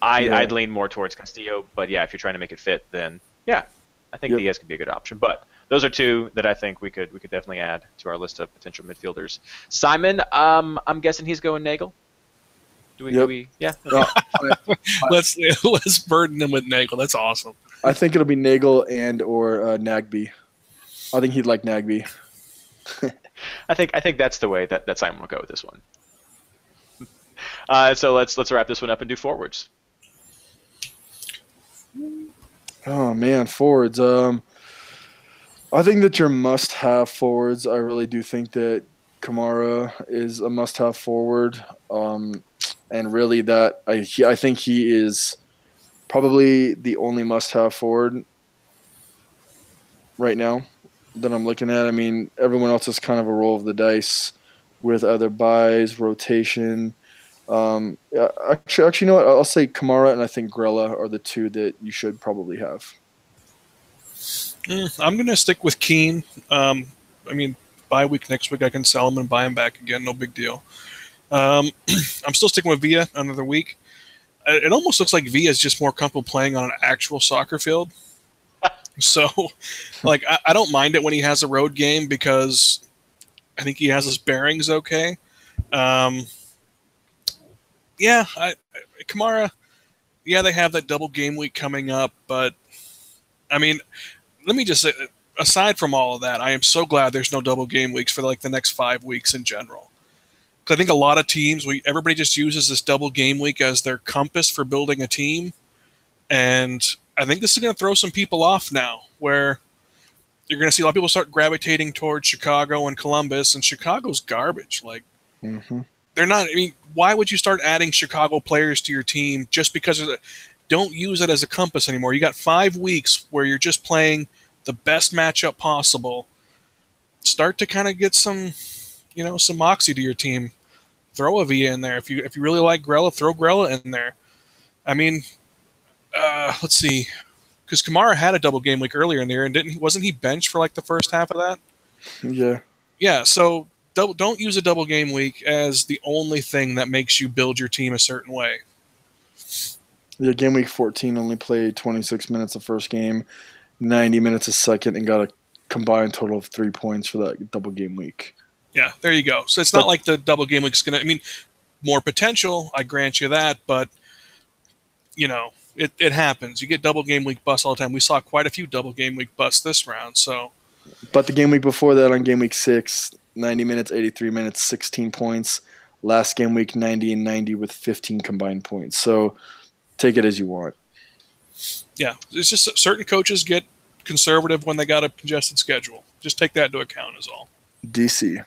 [SPEAKER 1] I,
[SPEAKER 2] Yeah.
[SPEAKER 1] I'd lean more towards Castillo, but yeah, if you're trying to make it fit, then yeah, I think
[SPEAKER 2] Yep.
[SPEAKER 1] Diaz could be a good option. But those are two that I think we could we could definitely add to our list of potential midfielders. Simon, um, I'm guessing he's going Nagel. Do we? Do we yeah.
[SPEAKER 2] Uh,
[SPEAKER 3] Let's let's burden him with Nagel. That's awesome.
[SPEAKER 2] I think it'll be Nagel and or uh, Nagbe. I think he'd like Nagbe.
[SPEAKER 1] I think I think that's the way that, that Simon will go with this one. Uh, so let's let's wrap this one up and do forwards.
[SPEAKER 2] Oh man, forwards. Um, I think that your must-have forwards. I really do think that Kamara is a must-have forward. Um, and really, that I he, I think he is probably the only must-have forward right now that I'm looking at. I mean, everyone else is kind of a roll of the dice with other buys, rotation. Um, actually, actually, you know what? I'll say Kamara and I think Grella are the two that you should probably have.
[SPEAKER 3] Mm, I'm going to stick with Keane. Um, I mean, bye week next week, I can sell him and buy him back again. No big deal. Um, I'm still sticking with Villa another week. It almost looks like Villa is just more comfortable playing on an actual soccer field. so, like, I, I don't mind it when he has a road game because I think he has his bearings okay. Um, yeah, I, I- Kamara. Yeah, they have that double game week coming up, but I mean, let me just say, aside from all of that, I am so glad there's no double game weeks for like the next five weeks in general. Because I think a lot of teams, we everybody just uses this double game week as their compass for building a team, and I think this is going to throw some people off now, where you're going to see a lot of people start gravitating towards Chicago and Columbus, and Chicago's garbage. Like
[SPEAKER 2] Mm-hmm.
[SPEAKER 3] they're not. I mean, why would you start adding Chicago players to your team just because of the, don't use it as a compass anymore? You got five weeks where you're just playing the best matchup possible. Start to kind of get some, you know, some moxie to your team. Throw a V in there if you if you really like Grella. Throw Grella in there. I mean, uh, let's see, because Kamara had a double game week earlier in the year, and didn't? Wasn't he benched for like the first half of that?
[SPEAKER 2] Yeah.
[SPEAKER 3] Yeah, so double, don't use a double game week as the only thing that makes you build your team a certain way.
[SPEAKER 2] Yeah, game week 14 only played 26 minutes the first game, 90 minutes a second, and got a combined total of three points for that double game week.
[SPEAKER 3] Yeah, there you go. So it's not like the double game week's gonna. I mean, more potential. I grant you that, but you know, it, it happens. You get double game week busts all the time. We saw quite a few double game week busts this round. So
[SPEAKER 2] But the game week before that, on game week six, 90 minutes, 83 minutes, 16 points. Last game week, 90 and 90 with 15 combined points. So take it as you want.
[SPEAKER 3] yeah, it's just certain coaches get conservative when they got a congested schedule. Just take that into account. Is all.
[SPEAKER 2] DC.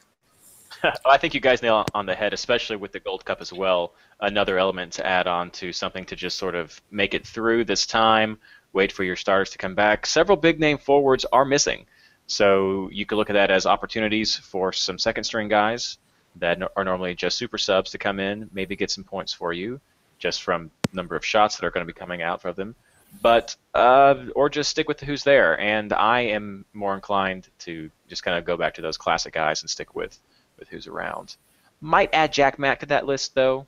[SPEAKER 1] I think you guys nail on the head, especially with the Gold Cup as well. Another element to add on to something to just sort of make it through this time, wait for your starters to come back. Several big name forwards are missing. So you could look at that as opportunities for some second string guys that are normally just super subs to come in, maybe get some points for you just from number of shots that are going to be coming out for them. But uh, or just stick with who's there. And I am more inclined to just kind of go back to those classic guys and stick with with who's around. Might add Jack Mack to that list though.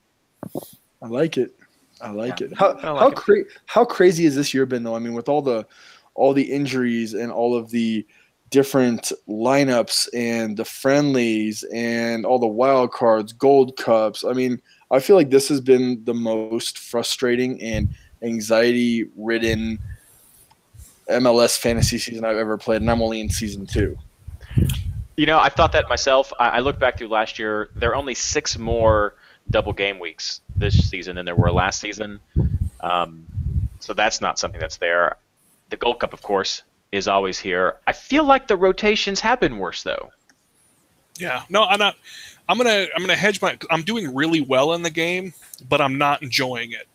[SPEAKER 2] I like it. I like
[SPEAKER 1] Yeah,
[SPEAKER 2] it. How
[SPEAKER 1] I like
[SPEAKER 2] how
[SPEAKER 1] it.
[SPEAKER 2] cra- how crazy has this year been though? I mean, with all the all the injuries and all of the different lineups and the friendlies and all the wild cards, gold cups. I mean, I feel like this has been the most frustrating and anxiety ridden MLS fantasy season I've ever played, and I'm only in season two.
[SPEAKER 1] You know, I thought that myself. I, look back through last year. There are only six more double game weeks this season than there were last season. Um, so that's not something that's there. The Gold Cup, of course, is always here. I feel like the rotations have been worse though.
[SPEAKER 3] Yeah, no, I'm not. I'm gonna I'm gonna hedge my. I'm doing really well in the game, but I'm not enjoying it.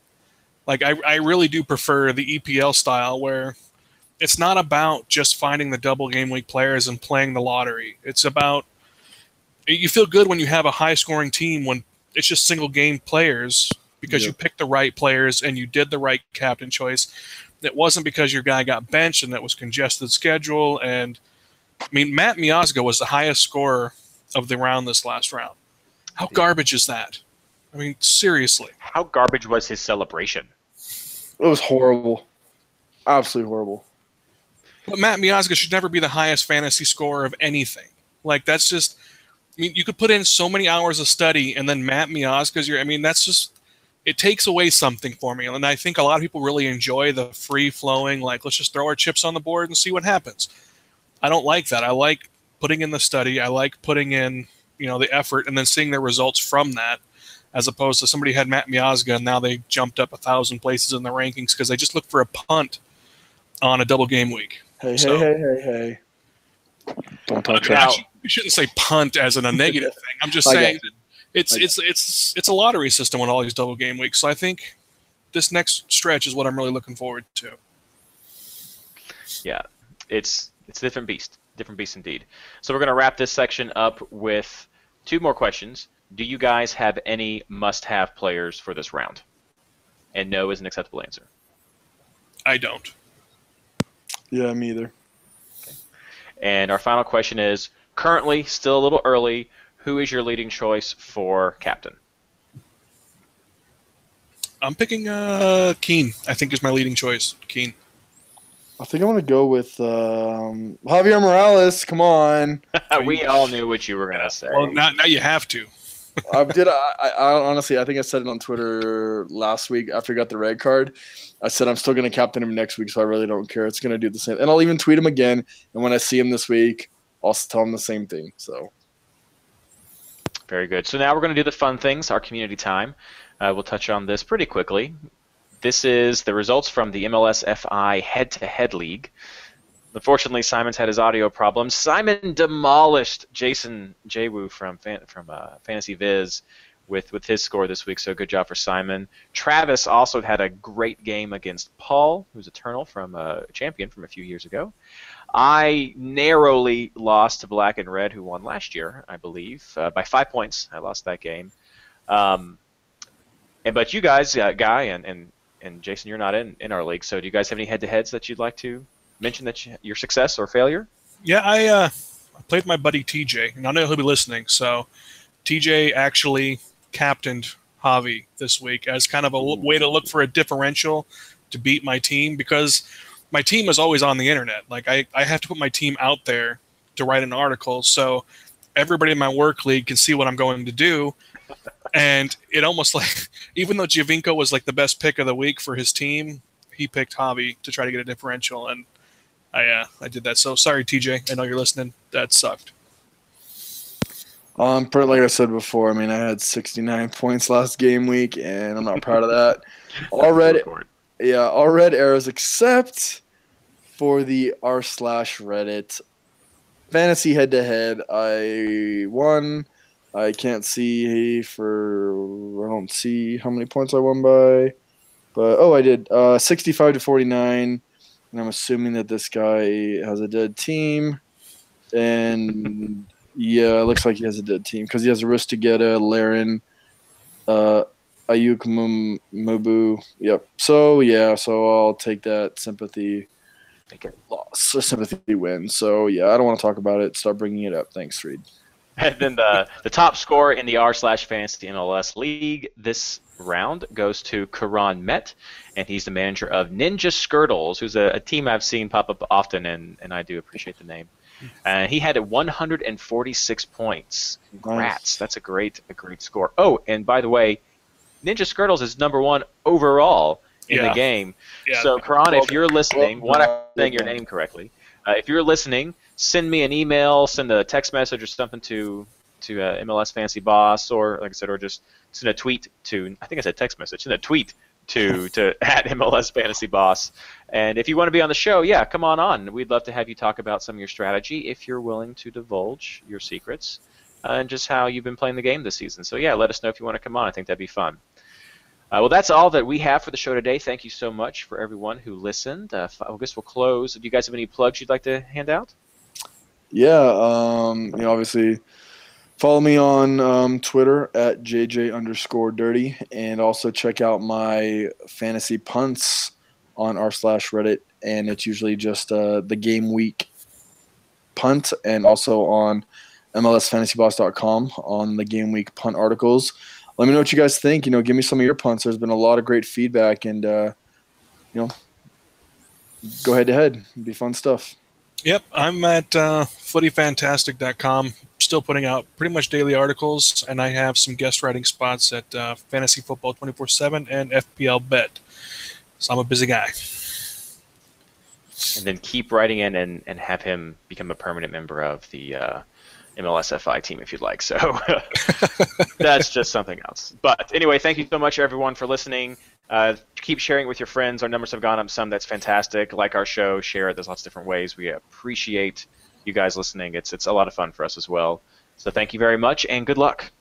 [SPEAKER 3] Like I I really do prefer the EPL style where it's not about just finding the double game week players and playing the lottery. It's about you feel good when you have a high scoring team when it's just single game players because
[SPEAKER 2] Yeah.
[SPEAKER 3] you picked the right players and you did the right captain choice. It wasn't because your guy got benched and that was congested schedule. And I mean, Matt Miazga was the highest scorer of the round this last round. How garbage is that? I mean, seriously.
[SPEAKER 1] How garbage was his celebration?
[SPEAKER 2] It was horrible, absolutely horrible.
[SPEAKER 3] But Matt Miazga should never be the highest fantasy scorer of anything. Like that's just. I mean, you could put in so many hours of study, and then Matt Miazga's your. I mean, that's just. It takes away something for me, and I think a lot of people really enjoy the free flowing. Like, let's just throw our chips on the board and see what happens. I don't like that. I like putting in the study. I like putting in, you know, the effort, and then seeing the results from that, as opposed to somebody had Matt Miazga and now they jumped up a thousand places in the rankings because they just look for a punt on a double game week.
[SPEAKER 2] Hey,
[SPEAKER 3] So-
[SPEAKER 2] hey, hey, hey, hey. Don't touch
[SPEAKER 3] I
[SPEAKER 2] that.
[SPEAKER 3] you shouldn't say punt as in a negative thing. I'm just saying that it's
[SPEAKER 2] I
[SPEAKER 3] it's it's it's a lottery system with all these double game weeks. So I think this next stretch is what I'm really looking forward to.
[SPEAKER 1] Yeah, it's it's a different beast, different beast indeed. So we're gonna wrap this section up with two more questions. Do you guys have any must-have players for this round? And no is an acceptable answer.
[SPEAKER 3] I don't.
[SPEAKER 2] Yeah, me either.
[SPEAKER 1] And our final question is currently still a little early. Who is your leading choice for captain?
[SPEAKER 3] I'm picking uh Keane. I think is my leading choice. Keane.
[SPEAKER 2] I think I want to go with um, Javier Morales. Come on.
[SPEAKER 1] we all knew what you were gonna say.
[SPEAKER 3] Well, now now you have to.
[SPEAKER 2] I did. I, I, I honestly, I think I said it on Twitter last week after I got the red card. I said I'm still going to captain him next week, so I really don't care. It's going to do the same, and I'll even tweet him again. And when I see him this week, I'll tell him the same thing. So
[SPEAKER 1] Very good. So now we're going to do the fun things, our community time. Uh, we'll touch on this pretty quickly. This is the results from the MLS FI head-to-head league. Unfortunately, Simon's had his audio problems. Simon demolished Jason Jwu from fan, from uh, Fantasy Viz with with his score this week. So good job for Simon. Travis also had a great game against Paul, who's Eternal from uh, Champion from a few years ago. I narrowly lost to Black and Red, who won last year, I believe, uh, by five points. I lost that game. Um, and but you guys, uh, Guy and, and and Jason, you're not in, in our league. So do you guys have any head-to-heads that you'd like to mention that you, your success or failure?
[SPEAKER 3] Yeah, I uh, I played my buddy TJ, and I know he'll be listening. So TJ actually captained Javi this week as kind of a l- way to look for a differential to beat my team because my team is always on the internet. Like I, I have to put my team out there to write an article so everybody in my work league can see what I'm going to do. And it almost like even though Giovinco was like the best pick of the week for his team, he picked Javi to try to get a differential and I uh, I did that. So sorry, TJ. I know you're listening. That sucked.
[SPEAKER 2] Um, per- like I said before, I mean, I had 69 points last game week, and I'm not proud of that. All red,
[SPEAKER 1] Record.
[SPEAKER 2] Yeah, all red arrows except for the r slash Reddit fantasy head to head. I won. I can't see for I don't see how many points I won by, but oh, I did. Uh, 65 to 49, and I'm assuming that this guy has a dead team, and yeah, it looks like he has a dead team because he has Aristeguieta, Larin, uh, Ayuk Mubu. Yep. So yeah, so I'll take that sympathy
[SPEAKER 1] Take it.
[SPEAKER 2] loss, or sympathy win. So yeah, I don't want to talk about it. Start bringing it up. Thanks, Reed.
[SPEAKER 1] And then the the top score in the r slash fantasy MLS league this round goes to Karan Met, and he's the manager of Ninja Skirtles, who's a, a team I've seen pop up often, and, and I do appreciate the name. And uh, he had 146 points. Congrats! That's a great a great score. Oh, and by the way, Ninja Skirtles is number one overall in the game.
[SPEAKER 3] Yeah.
[SPEAKER 1] So, Karan,
[SPEAKER 2] Well
[SPEAKER 1] if you're listening,
[SPEAKER 2] well
[SPEAKER 1] one, I'm
[SPEAKER 2] done.
[SPEAKER 1] saying your name correctly. Uh, if you're listening, send me an email, send a text message or something to to uh, MLS Fancy Boss, or like I said, or just send a tweet to. I think I said text message. Send a tweet to to at MLS Fantasy Boss. And if you want to be on the show, yeah, come on on. We'd love to have you talk about some of your strategy if you're willing to divulge your secrets uh, and just how you've been playing the game this season. So yeah, let us know if you want to come on. I think that'd be fun. Uh, well, that's all that we have for the show today. Thank you so much for everyone who listened. Uh, I guess we'll close. Do you guys have any plugs you'd like to hand out?
[SPEAKER 2] Yeah, um, you know, obviously, follow me on um, Twitter at JJ underscore dirty, and also check out my fantasy punts on r slash Reddit, and it's usually just uh, the game week punt, and also on MLSFantasyBoss.com on the game week punt articles. Let me know what you guys think. You know, give me some of your punts. There's been a lot of great feedback, and uh, you know, go head to head. Be fun stuff.
[SPEAKER 3] Yep, I'm at uh, footyfantastic.com. Still putting out pretty much daily articles, and I have some guest writing spots at uh, Fantasy Football 24 7 and FPL Bet. So I'm a busy guy.
[SPEAKER 1] And then keep writing in and, and have him become a permanent member of the uh, MLSFI team if you'd like. So that's just something else. But anyway, thank you so much, everyone, for listening. Uh, keep sharing with your friends. Our numbers have gone up some. That's fantastic. Like our show, share it. There's lots of different ways. We appreciate you guys listening. It's it's a lot of fun for us as well. So thank you very much and good luck.